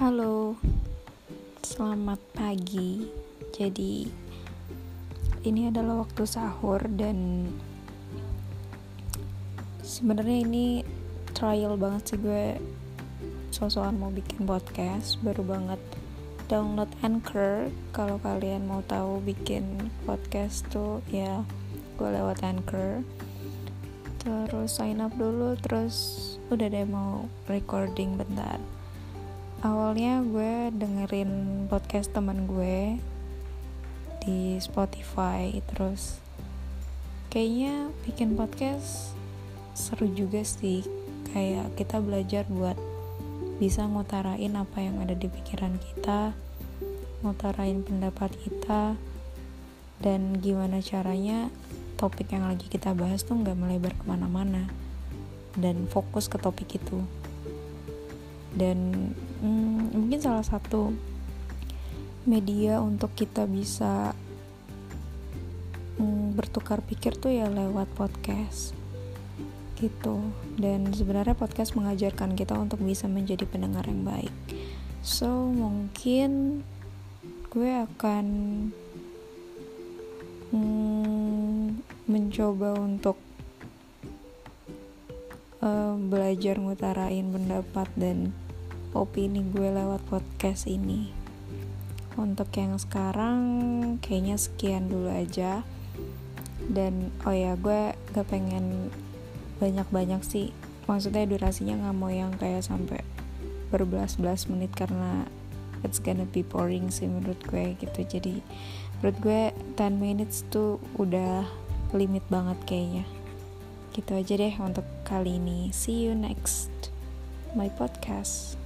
Halo, selamat pagi. Jadi, ini adalah waktu sahur, dan sebenarnya ini trial banget sih gue. Sosokan mau bikin podcast, baru banget download Anchor. Kalau kalian mau tahu bikin podcast tuh, ya gue lewat Anchor. Terus sign up dulu, terus udah deh mau recording bentar awalnya gue dengerin podcast teman gue di Spotify terus kayaknya bikin podcast seru juga sih. Kayak kita belajar buat bisa ngutarain apa yang ada di pikiran kita ngutarain pendapat kita dan gimana caranya topik yang lagi kita bahas tuh nggak melebar ke mana-mana dan fokus ke topik itu. Dan hmm, mungkin salah satu media untuk kita bisa hmm, bertukar pikir tuh ya lewat podcast gitu. Dan sebenarnya podcast mengajarkan kita untuk bisa menjadi pendengar yang baik. So mungkin gue akan hmm, mencoba untuk uh, belajar ngutarain pendapat dan opini gue lewat podcast ini. Untuk yang sekarang kayaknya sekian dulu aja. Dan oh ya gue gak pengen banyak-banyak sih. Maksudnya durasinya nggak mau yang kayak sampai berbelas-belas menit karena it's gonna be boring sih menurut gue gitu. Jadi menurut gue 10 minutes tuh udah limit banget kayaknya. Gitu aja deh untuk kali ini. See you next my podcast